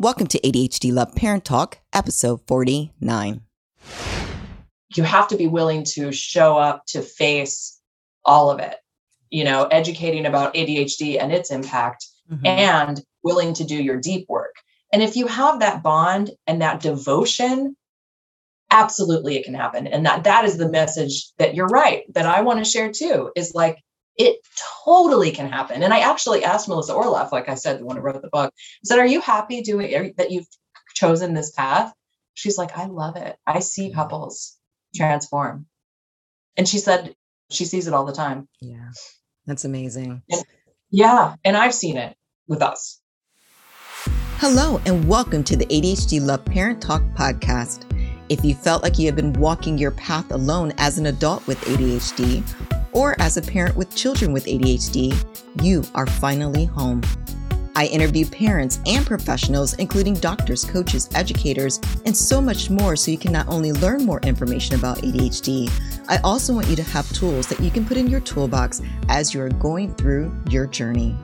Welcome to ADHD Love Parent Talk, episode 49. You have to be willing to show up to face all of it, you know, educating about ADHD and its impact, mm-hmm. and willing to do your deep work. And if you have that bond and that devotion, absolutely it can happen. And that that is the message that you're right, that I want to share too, is like it totally can happen. And I actually asked Melissa Orlov, like I said, the one who wrote the book, I said, Are you happy doing that you've chosen this path? She's like, I love it. I see couples transform. And she said she sees it all the time. Yeah. That's amazing. And, yeah. And I've seen it with us. Hello, and welcome to the ADHD Love Parent Talk podcast. If you felt like you have been walking your path alone as an adult with ADHD, or as a parent with children with ADHD, you are finally home. I interview parents and professionals, including doctors, coaches, educators, and so much more, so you can not only learn more information about ADHD, I also want you to have tools that you can put in your toolbox as you are going through your journey.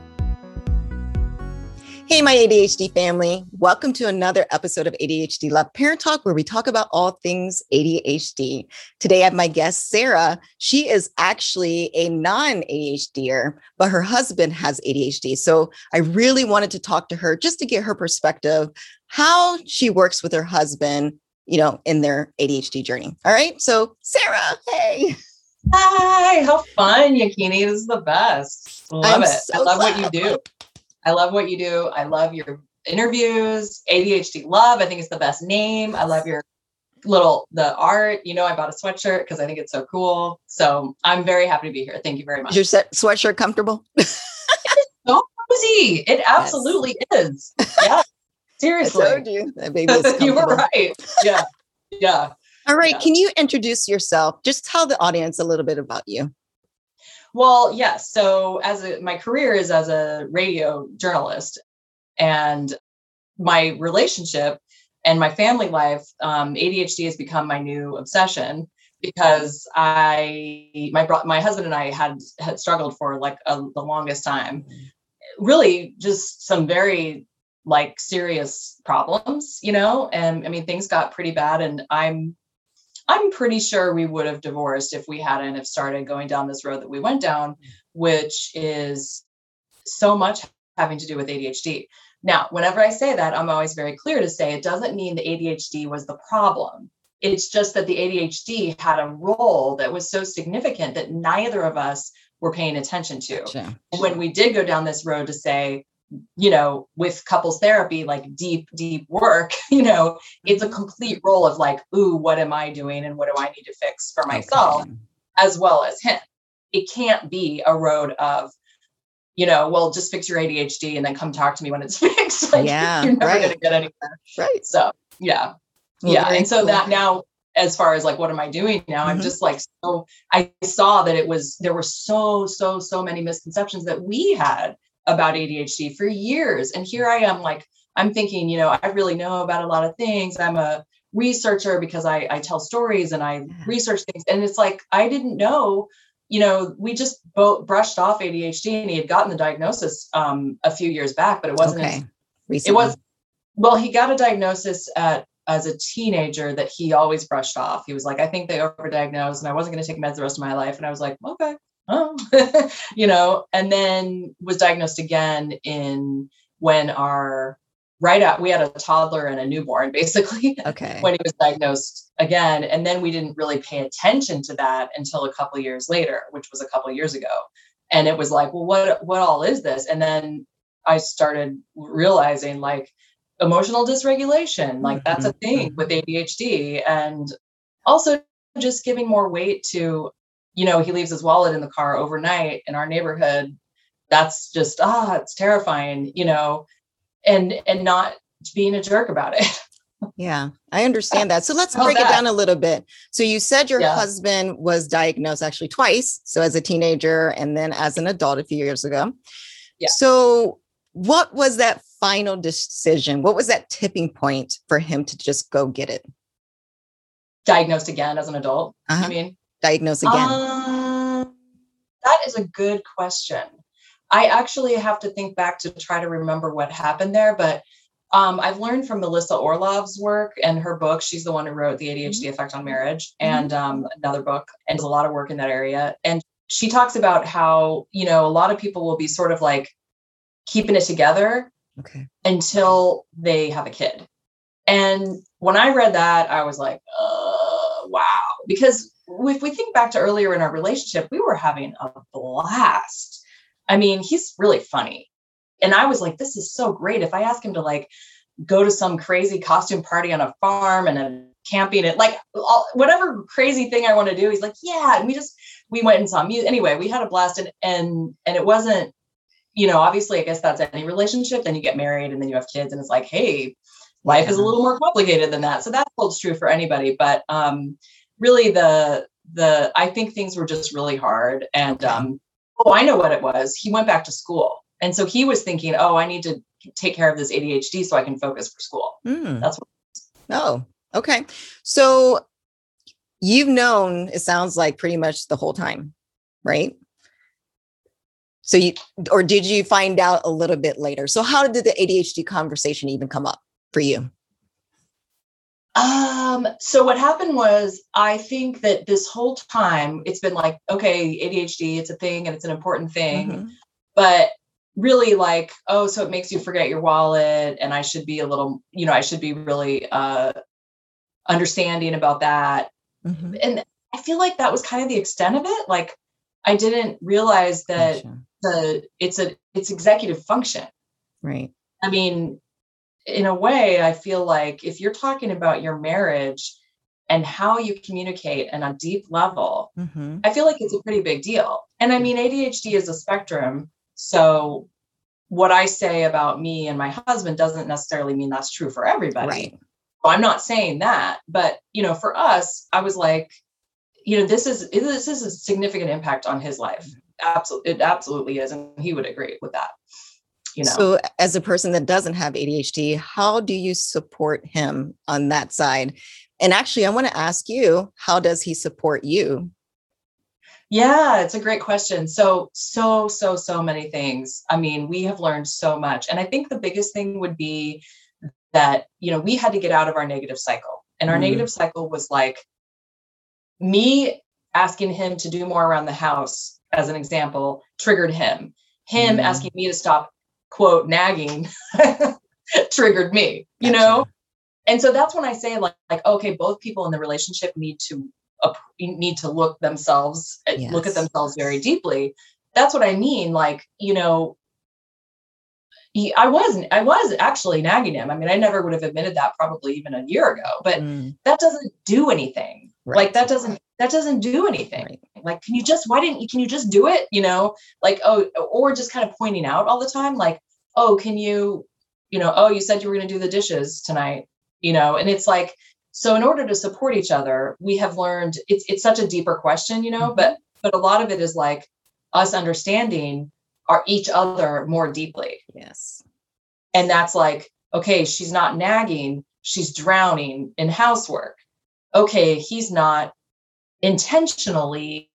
Hey, my ADHD family. Welcome to another episode of ADHD Love Parent Talk, where we talk about all things ADHD. Today, I have my guest, Sarah. She is actually a non ADHDer, but her husband has ADHD. So I really wanted to talk to her just to get her perspective, how she works with her husband, you know, in their ADHD journey. All right. So, Sarah, hey. Hi, how fun, Yakini. This is the best. Love I'm it. So I love what you do. I love what you do. I love your interviews. ADHD Love, I think it's the best name. I love your little the art. You know, I bought a sweatshirt because I think it's so cool. So I'm very happy to be here. Thank you very much. Is your sweatshirt comfortable? it's so cozy. It absolutely yes. is. Yeah. Seriously. I told you that baby is you were right. Yeah. Yeah. All right. Yeah. Can you introduce yourself? Just tell the audience a little bit about you. Well, yes. So as a, my career is as a radio journalist, and my relationship and my family life, um, ADHD has become my new obsession because I my bro- my husband and I had had struggled for like a, the longest time, really just some very like serious problems, you know. And I mean things got pretty bad, and I'm I'm pretty sure we would have divorced if we hadn't have started going down this road that we went down, mm. which is so much having to do with ADHD. Now, whenever I say that, I'm always very clear to say it doesn't mean the ADHD was the problem. It's just that the ADHD had a role that was so significant that neither of us were paying attention to. Sure. When we did go down this road to say, you know, with couples therapy, like deep, deep work, you know, it's a complete role of like, ooh, what am I doing and what do I need to fix for myself okay. as well as him? It can't be a road of, you know, well, just fix your ADHD and then come talk to me when it's fixed. like, yeah, you're never right. going to get anywhere. Right. So, yeah. Well, yeah. And so cool. that now, as far as like, what am I doing now? Mm-hmm. I'm just like, so I saw that it was, there were so, so, so many misconceptions that we had about ADHD for years. And here I am, like, I'm thinking, you know, I really know about a lot of things. I'm a researcher because I, I tell stories and I research things. And it's like, I didn't know, you know, we just both brushed off ADHD and he had gotten the diagnosis um, a few years back, but it wasn't, okay. as, it was, well, he got a diagnosis at, as a teenager that he always brushed off. He was like, I think they overdiagnosed and I wasn't going to take meds the rest of my life. And I was like, okay, oh, you know, and then was diagnosed again in when our right out we had a toddler and a newborn basically okay. when he was diagnosed again. And then we didn't really pay attention to that until a couple years later which was a couple years ago. And it was like well what what all is this? And then i started realizing like emotional dysregulation like that's a mm-hmm. thing with adhd and also just giving more weight to you know, he leaves his wallet in the car overnight in our neighborhood. That's just ah, it's terrifying, you know, and and not being a jerk about it. Yeah, I understand that. So let's break that? it down a little bit. So you said your yeah. husband was diagnosed actually twice. So as a teenager and then as an adult a few years ago. Yeah. So what was that final decision? What was that tipping point for him to just go get it? Diagnosed again as an adult. Uh-huh. I mean, diagnose again? Um, that is a good question. I actually have to think back to try to remember what happened there, but Um, I've learned from Melissa Orlov's work and her book. She's the one who wrote The ADHD Mm-hmm. Effect on Marriage and um, another book, and does a lot of work in that area. And she talks about how, you know, a lot of people will be sort of like keeping it together Okay. until they have a kid. And when I read that, I was like, uh. Because if we think back to earlier in our relationship, we were having a blast. I mean, he's really funny. And I was like, this is so great. If I ask him to like go to some crazy costume party on a farm and a camping it like all, whatever crazy thing I want to do, he's like, yeah. And we just we went and saw music. Anyway, we had a blast and and and it wasn't, you know, obviously I guess that's any relationship. Then you get married and then you have kids, and it's like, hey, life is a little more complicated than that. So that holds true for anybody. But um really the the I think things were just really hard. And Okay. um oh, I know what it was. He went back to school. And so he was thinking, oh, I need to take care of this ADHD so I can focus for school. Hmm. That's what Oh, okay. So you've known, it sounds like pretty much the whole time, right? So you, or did you find out a little bit later? So how did the ADHD conversation even come up for you? Um, so what happened was I think that this whole time it's been like, okay, ADHD, it's a thing and it's an important thing, Mhm. but really like, oh, so it makes you forget your wallet and I should be a little, you know, I should be really uh understanding about that. Mhm. And I feel like that was kind of the extent of it. Like I didn't realize that Gotcha. the it's a it's executive function. Right. I mean, in a way, I feel like if you're talking about your marriage and how you communicate on a deep level, Mhm. I feel like it's a pretty big deal. And I mean, ADHD is a spectrum. So what I say about me and my husband doesn't necessarily mean that's true for everybody. Right. So I'm not saying that, but you know, for us, I was like, you know, this is this is a significant impact on his life. Absolutely, it absolutely is, and he would agree with that. You know, So as a person that doesn't have ADHD, how do you support him on that side? And actually, I want to ask you, how does he support you? Yeah, it's a great question. So, so, so, so many things. I mean, we have learned so much. And I think the biggest thing would be that, you know, we had to get out of our negative cycle. And our Mm. negative cycle was like me asking him to do more around the house, as an example, triggered him. Him Mm. asking me to stop, quote, nagging triggered me, you know? And so that's when I say, like, like, okay, both people in the relationship need to ap- need to look themselves uh, look at themselves very deeply. That's what i mean like you know he, i wasn't i was actually nagging him. I mean i never would have admitted that probably even a year ago but Mm, that doesn't do anything. Right. like that doesn't that doesn't do anything. Right. like can you just why didn't you can you just do it you know? Like oh or just kind of pointing out all the time like oh can you you know oh you said you were going to do the dishes tonight you know and it's like so in order to support each other we have learned it's it's such a deeper question you know but mm-hmm. but a lot of it is like us understanding our each other more deeply. Yes. and that's like okay she's not nagging she's drowning in housework. Okay he's not intentionally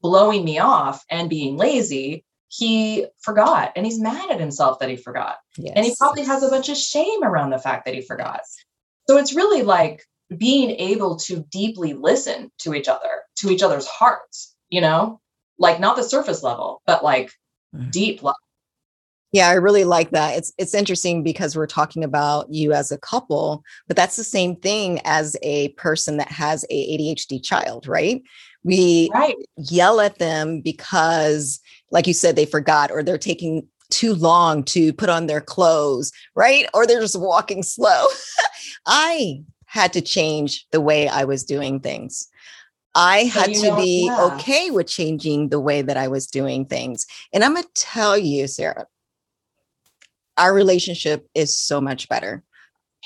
blowing me off and being lazy he forgot and he's mad at himself that he forgot Yes. and he probably has a bunch of shame around the fact that he forgot so it's really like being able to deeply listen to each other to each other's hearts you know like not the surface level but like Mhm. deep level Yeah, I really like that. It's it's interesting because we're talking about you as a couple, but that's the same thing as a person that has a ADHD child, right? We right yell at them because like you said they forgot or they're taking too long to put on their clothes, right? Or they're just walking slow. I had to change the way I was doing things. I So had to be yeah. okay with changing the way that I was doing things. And I'm going to tell you, Sarah, our relationship is so much better.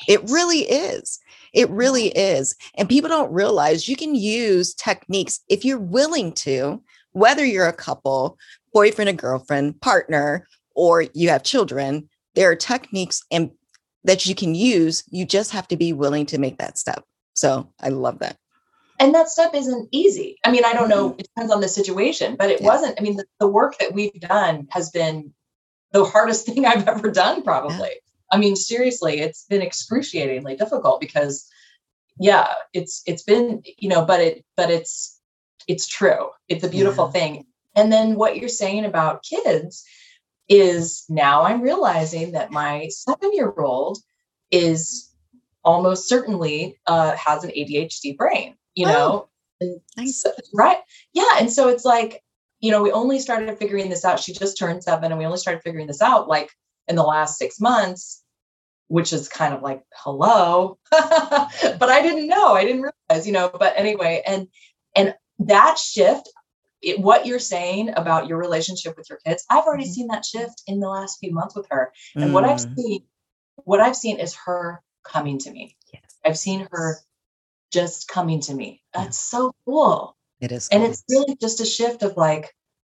It really is. It really is. And people don't realize you can use techniques if you're willing to, whether you're a couple, boyfriend and girlfriend, partner, or you have children, there are techniques and that you can use. You just have to be willing to make that step. So I love that. and that step isn't easy i mean i don't know mm-hmm. it depends on the situation but it Yeah. wasn't i mean the, the work that we've done has been the hardest thing i've ever done probably I mean, seriously, it's been excruciatingly difficult because yeah, it's it's been, you know, but it but it's it's true. It's a beautiful yeah. thing. And then what you're saying about kids is now I'm realizing that my seven year old is almost certainly uh, has an ADHD brain, you know? Oh, nice. So, right. Yeah. And so it's like, you know, we only started figuring this out. She just turned seven and we only started figuring this out like in the last six months, which is kind of like, hello. but I didn't know. I didn't realize, you know, but anyway, and and that shift, it, what you're saying about your relationship with your kids, I've already mm-hmm. seen that shift in the last few months with her. And mm. what I've mm. seen, what I've seen is her coming to me. Yes. I've seen her just coming to me. That's yeah. so cool. It is. Cool. And it's really just a shift of like,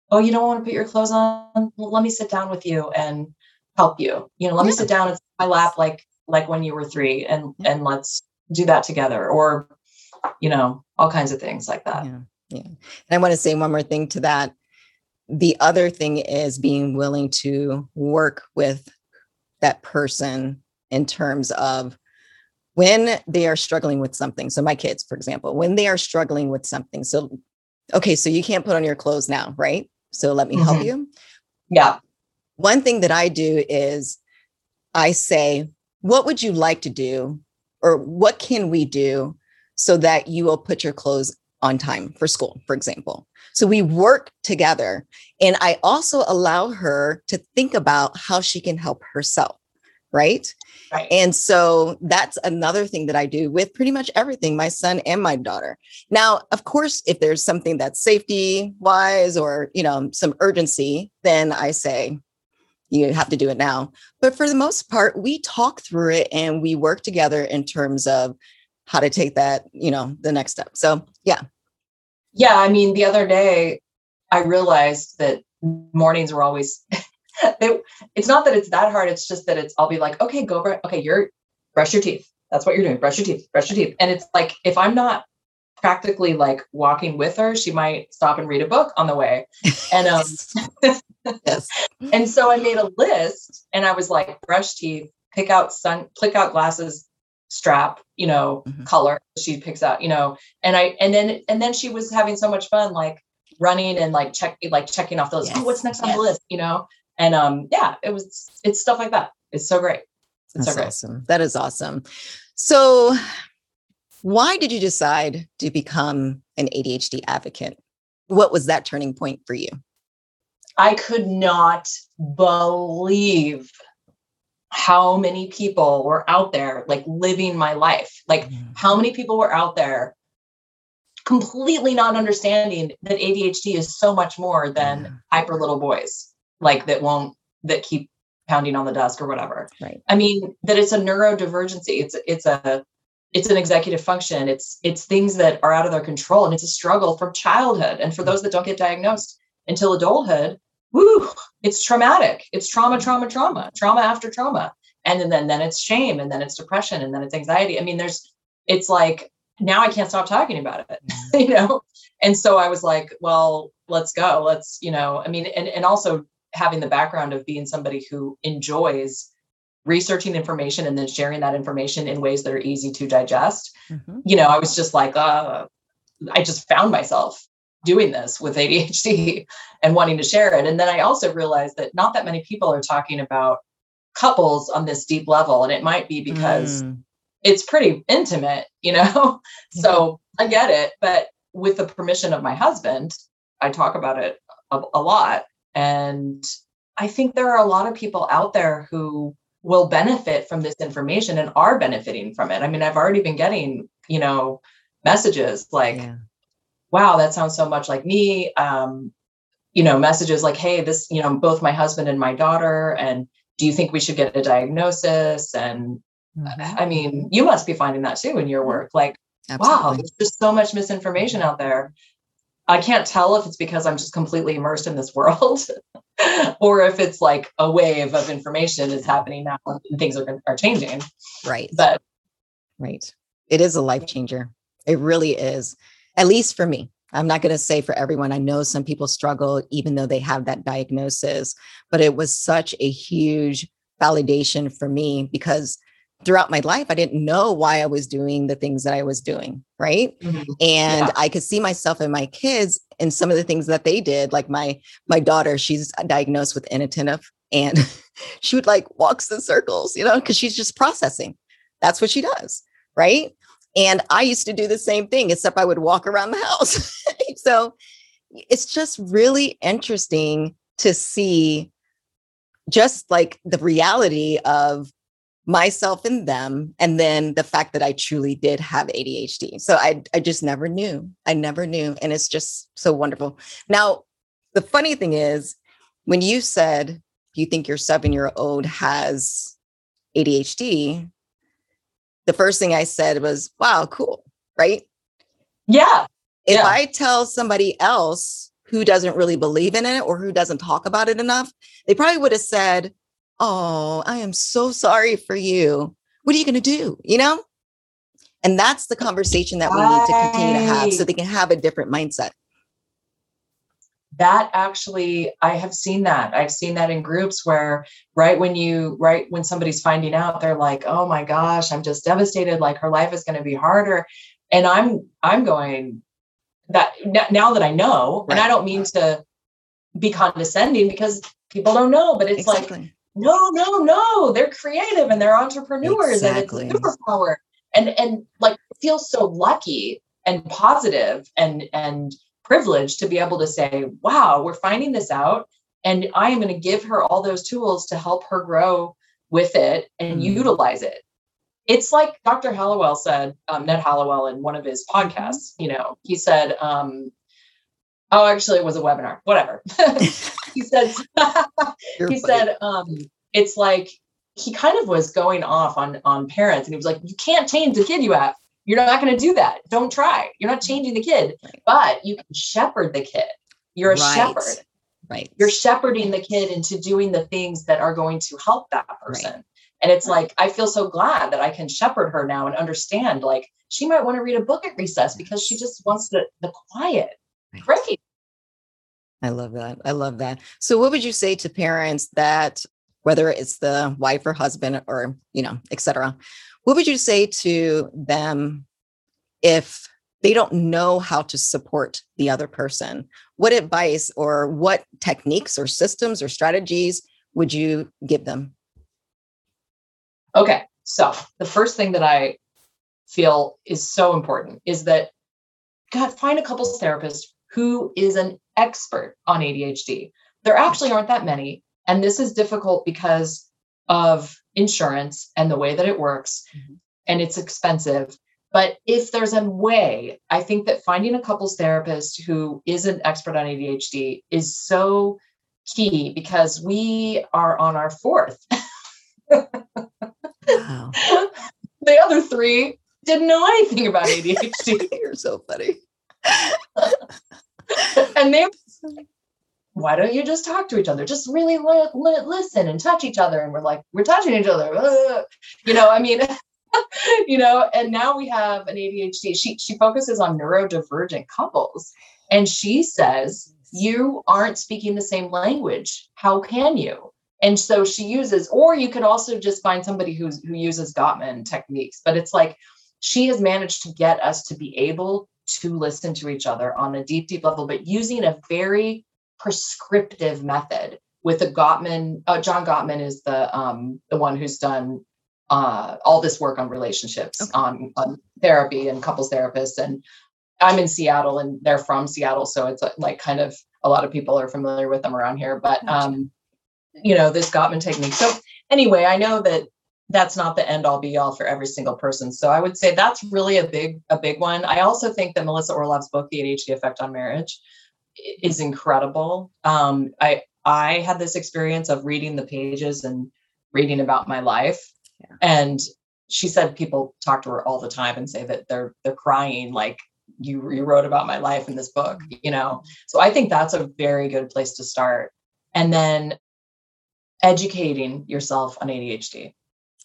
oh, you don't want to put your clothes on? Well, let me sit down with you and help you. You know, let yeah. me sit down in my lap like like when you were three and yeah. and let's do that together. Or, you know, all kinds of things like that. Yeah. Yeah. And I want to say one more thing to that. The other thing is being willing to work with that person in terms of when they are struggling with something. So, my kids, for example, when they are struggling with something. So, okay, so you can't put on your clothes now, right? So, let me mm-hmm. help you. Yeah. One thing that I do is I say, what would you like to do? Or what can we do so that you will put your clothes on time for school, for example. So we work together. And I also allow her to think about how she can help herself. Right? right. And so that's another thing that I do with pretty much everything, my son and my daughter. Now, of course, if there's something that's safety wise or, you know, some urgency, then I say, you have to do it now. But for the most part, we talk through it and we work together in terms of how to take that, you know, the next step. So, yeah, yeah, I mean, the other day I realized that mornings were always. they, it's not that it's that hard. It's just that it's. I'll be like, okay, go. Okay, you're brush your teeth. That's what you're doing. Brush your teeth. Brush your teeth. And it's like if I'm not practically like walking with her, she might stop and read a book on the way. And um, yes. and so I made a list, and I was like, brush teeth, pick out sun, pick out glasses, strap you know mm-hmm. color she picks out you know and i and then and then she was having so much fun like running and like check like checking off those yes. oh what's next on the list? you know? And um yeah it was it's stuff like that. It's so great. It's That's so great. awesome. That is awesome. So why did you decide to become an adhd advocate? What was that turning point for you? I could not believe how many people were out there like living my life. Like mm-hmm. how many people were out there completely not understanding that adhd is so much more than mm-hmm. hyper little boys like that won't that keep pounding on the desk or whatever. Right. I mean that it's a neurodivergency. It's it's a it's an executive function. It's it's things that are out of their control and it's a struggle from childhood and for those that don't get diagnosed until adulthood woo, it's traumatic. It's trauma, trauma, trauma, trauma after trauma. And then, then, then it's shame and then it's depression and then it's anxiety. I mean, there's, it's like, now I can't stop talking about it, you know? And so I was like, well, let's go. Let's, you know, I mean, and, and also having the background of being somebody who enjoys researching information and then sharing that information in ways that are easy to digest. Mm-hmm. You know, I was just like, uh, I just found myself doing this with ADHD and wanting to share it. And then I also realized that not that many people are talking about couples on this deep level. And it might be because mm. it's pretty intimate, you know? so I get it. But with the permission of my husband, I talk about it a, a lot. And I think there are a lot of people out there who will benefit from this information and are benefiting from it. I mean, I've already been getting, you know, messages like, yeah wow, that sounds so much like me. Um, you know, messages like, hey, this, you know, both my husband and my daughter, and do you think we should get a diagnosis? And mm-hmm. I mean, you must be finding that too in your work. Like, Absolutely. wow, there's just so much misinformation out there. I can't tell if it's because I'm just completely immersed in this world or if it's like a wave of information is happening now and things are, are changing. Right. But right. It is a life changer. It really is at least for me. I'm not going to say for everyone. I know some people struggle even though they have that diagnosis, but it was such a huge validation for me because throughout my life I didn't know why I was doing the things that I was doing, right? Mm-hmm. And yeah. I could see myself and my kids and some of the things that they did. Like my my daughter, she's diagnosed with inattentive and she would like walks in circles, you know, because she's just processing. That's what she does, right? And I used to do the same thing, except I would walk around the house. so it's just really interesting to see just like the reality of myself and them and then the fact that i truly did have adhd so i i just never knew. I never knew and it's just so wonderful. Now the funny thing is when you said you think your seven year old has adhd the first thing i said was wow cool right yeah if yeah. i tell somebody else who doesn't really believe in it or who doesn't talk about it enough they probably would have said Oh, I am so sorry for you. What are you going to do? You know? And that's the conversation that we need to continue to have so they can have a different mindset. That actually, I have seen that. I've seen that in groups where, right when you, right when somebody's finding out, they're like, oh my gosh, I'm just devastated. Like her life is going to be harder. And I'm, I'm going, that now that I know, right. and I don't mean to be condescending because people don't know, but it's exactly. like no, no, no, they're creative and they're entrepreneurs exactly. and it's superpower. And and like feel so lucky and positive and and privileged to be able to say, wow, we're finding this out. And I am going to give her all those tools to help her grow with it and mm. utilize it. It's like Dr. Hallowell said, um, Ned Hallowell in one of his mm-hmm. podcasts, you know, he said, um, oh, actually it was a webinar, whatever. he said he said um, it's like he kind of was going off on on parents and he was like you can't change the kid you have you're not going to do that. Don't try. You're not changing the kid right. but you can shepherd the kid. You're a right. shepherd. Right. You're shepherding the kid into doing the things that are going to help that person. Right. and it's like i feel so glad that i can shepherd her now and understand like she might want to read a book at recess because she just wants the the quiet. Great. I love that. I love that. So, what would you say to parents that, whether it's the wife or husband or, you know, etc., what would you say to them if they don't know how to support the other person? What advice or what techniques or systems or strategies would you give them? Okay. So, the first thing that I feel is so important is that God, find a couples therapist who is an expert on ADHD. There actually aren't that many. And this is difficult because of insurance and the way that it works, mm-hmm. and it's expensive. But if there's a way, I think that finding a couples therapist who is an expert on ADHD is so key because we are on our fourth. wow. the other three didn't know anything about ADHD. You're so funny. and they why don't you just talk to each other? Just really li- li- listen and touch each other and we're like we're touching each other. Ugh. you know i mean you know and now we have an adhd she she focuses on neurodivergent couples and she says you aren't speaking the same language. How can you? And so she uses or you could also just find somebody who's who uses gottman techniques but it's like she has managed to get us to be able to listen to each other on a deep, deep level, but using a very prescriptive method with the Gottman. Uh, John Gottman is the um, the one who's done uh, all this work on relationships, okay. on, on therapy and couples therapists. And I'm in Seattle, and they're from Seattle, so it's uh, like kind of a lot of people are familiar with them around here. But um, you know, this Gottman technique. So anyway, I know that that's not the end all be all for every single person. So I would say that's really a big a big one. I also think that Melissa Orlov's book, The ADHD Effect on Marriage, is incredible. Um, I I had this experience of reading the pages and reading about my life, yeah. and she said people talk to her all the time and say that they're they're crying like you you wrote about my life in this book, you know. So I think that's a very good place to start, and then educating yourself on ADHD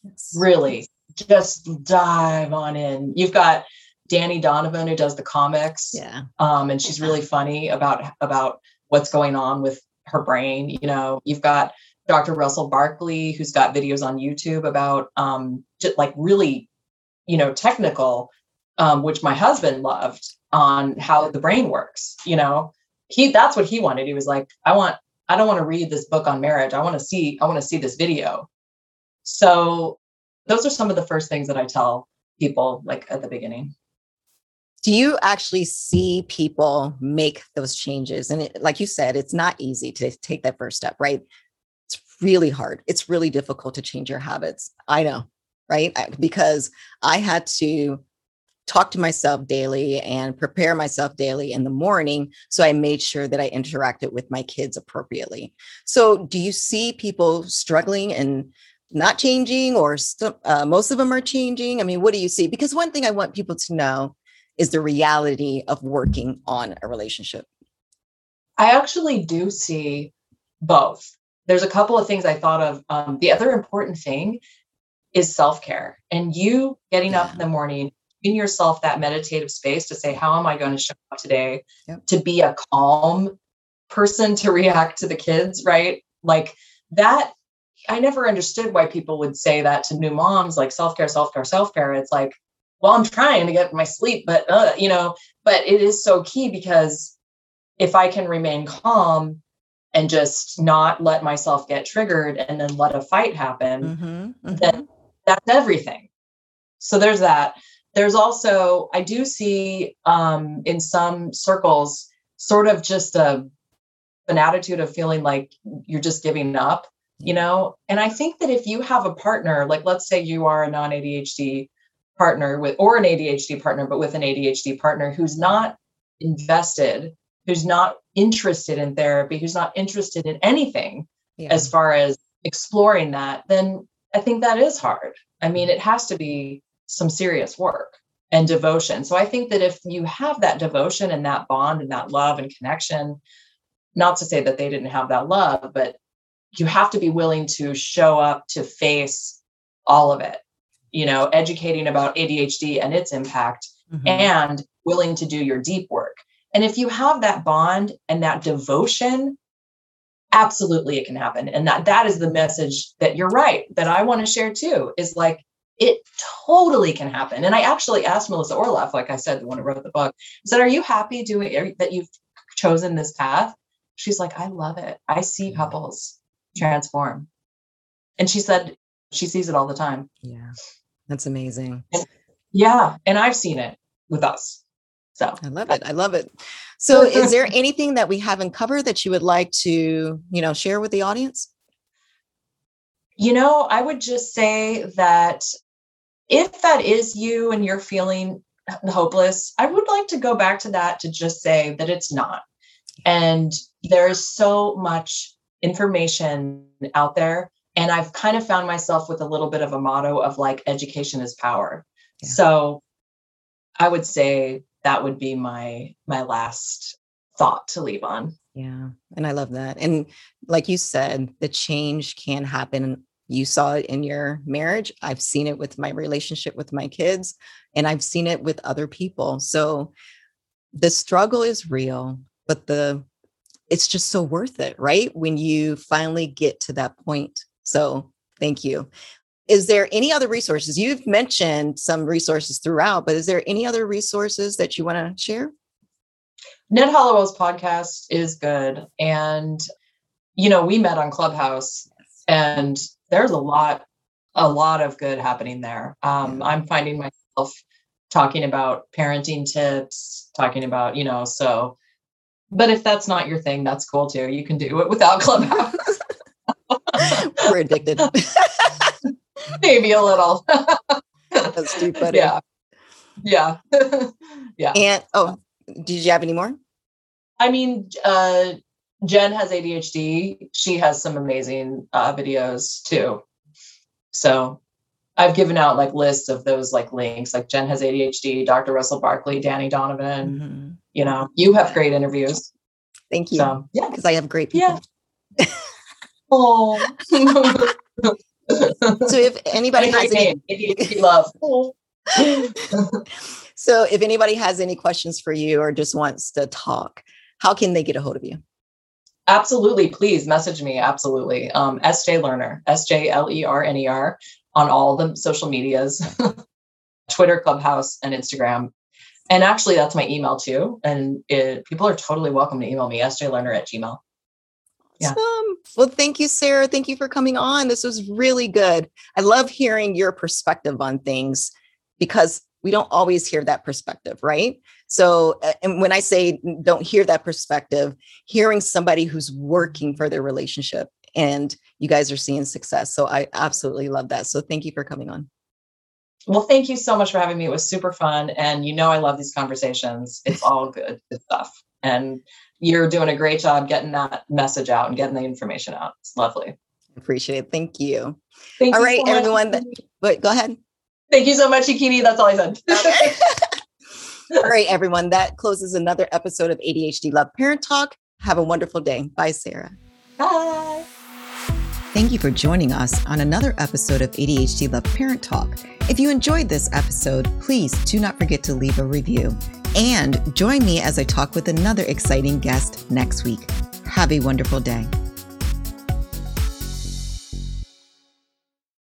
Yes. Really, just dive on in. You've got Dani Donovan who does the comics. Yeah. Um, and she's really funny about about what's going on with her brain. You know, you've got Dr. Russell Barkley, who's got videos on YouTube about um, just like really, you know, technical, um, which my husband loved on how the brain works. You know, he that's what he wanted. He was like, I want, I don't want to read this book on marriage. I want to see, I want to see this video. So those are some of the first things that I tell people like at the beginning do you actually see people make those changes? And it, like you said it's not easy to take that first step right? It's really hard. It's really difficult to change your habits. I know right? Because i had to talk to myself daily and prepare myself daily in the morning so i made sure that i interacted with my kids appropriately. So do you see people struggling and not changing or st- uh, most of them are changing? I mean what do you see? Because one thing i want people to know is the reality of working on a relationship? I actually do see both. There's a couple of things I thought of. Um, the other important thing is self care and you getting yeah. up in the morning, in yourself that meditative space to say, How am I going to show up today? Yep. To be a calm person to react to the kids, right? Like that. I never understood why people would say that to new moms, like self care, self care, self care. It's like, well i'm trying to get my sleep but uh, you know but it is so key because if i can remain calm and just not let myself get triggered and then let a fight happen mm-hmm, mm-hmm. then that's everything. So there's that. There's also i do see um, in some circles sort of just a an attitude of feeling like you're just giving up you know? And i think that if you have a partner like let's say you are a non adhd partner with or an ADHD partner, but with an ADHD partner who's not invested, who's not interested in therapy, who's not interested in anything yeah. as far as exploring that, then I think that is hard. I mean, it has to be some serious work and devotion. So I think that if you have that devotion and that bond and that love and connection, not to say that they didn't have that love, but you have to be willing to show up to face all of it you know, educating about ADHD and its impact mm-hmm. and willing to do your deep work. And if you have that bond and that devotion, absolutely it can happen. And that that is the message that you're right, that I want to share too, is like it totally can happen. And I actually asked Melissa Orlov, like I said, the one who wrote the book, said, Are you happy doing that you've chosen this path? She's like, I love it. I see couples transform. And she said, she sees it all the time. Yeah. That's amazing. And, yeah. And I've seen it with us. So I love it. I love it. So is there anything that we haven't covered that you would like to, you know, share with the audience? You know, I would just say that if that is you and you're feeling hopeless, I would like to go back to that to just say that it's not. And there's so much information out there and I've kind of found myself with a little bit of a motto of like education is power. Yeah. So I would say that would be my my last thought to leave on. Yeah. And I love that. And like you said, the change can happen. You saw it in your marriage. I've seen it with my relationship with my kids, and I've seen it with other people. So the struggle is real, but the it's just so worth it, right? When you finally get to that point so thank you. Is there any other resources? You've mentioned some resources throughout, but is there any other resources that you want to share? Ned Hallowell's podcast is good. And, you know, we met on Clubhouse and there's a lot, a lot of good happening there. Um, I'm finding myself talking about parenting tips, talking about, you know, so, but if that's not your thing, that's cool too. You can do it without Clubhouse. We're addicted. Maybe a little. That's too funny. Yeah. Yeah. yeah. And oh, did you have any more? I mean, uh, Jen has ADHD. She has some amazing uh, videos too. So I've given out like lists of those like links, like Jen has ADHD, Dr. Russell Barkley, Dani Donovan. Mm-hmm. You know, you have great interviews. Thank you. So, yeah, because I have great people. Yeah. Oh. so if anybody has any love. so if anybody has any questions for you or just wants to talk, how can they get a hold of you? Absolutely. Please message me. Absolutely. Um, SJ Lerner, S J L E R N E R, on all the social medias Twitter, Clubhouse, and Instagram. And actually, that's my email too. And it, people are totally welcome to email me, sjlerner at gmail. Yeah. Well, thank you, Sarah. Thank you for coming on. This was really good. I love hearing your perspective on things because we don't always hear that perspective, right? So, and when I say don't hear that perspective, hearing somebody who's working for their relationship and you guys are seeing success. So, I absolutely love that. So, thank you for coming on. Well, thank you so much for having me. It was super fun. And you know, I love these conversations. It's all good, good stuff. And you're doing a great job getting that message out and getting the information out. It's lovely. Appreciate it. Thank you. Thank all you right, so everyone. That, but go ahead. Thank you so much, Ikini. That's all I said. Okay. all right, everyone. That closes another episode of ADHD Love Parent Talk. Have a wonderful day. Bye, Sarah. Bye. Thank you for joining us on another episode of ADHD Love Parent Talk. If you enjoyed this episode, please do not forget to leave a review and join me as I talk with another exciting guest next week. Have a wonderful day.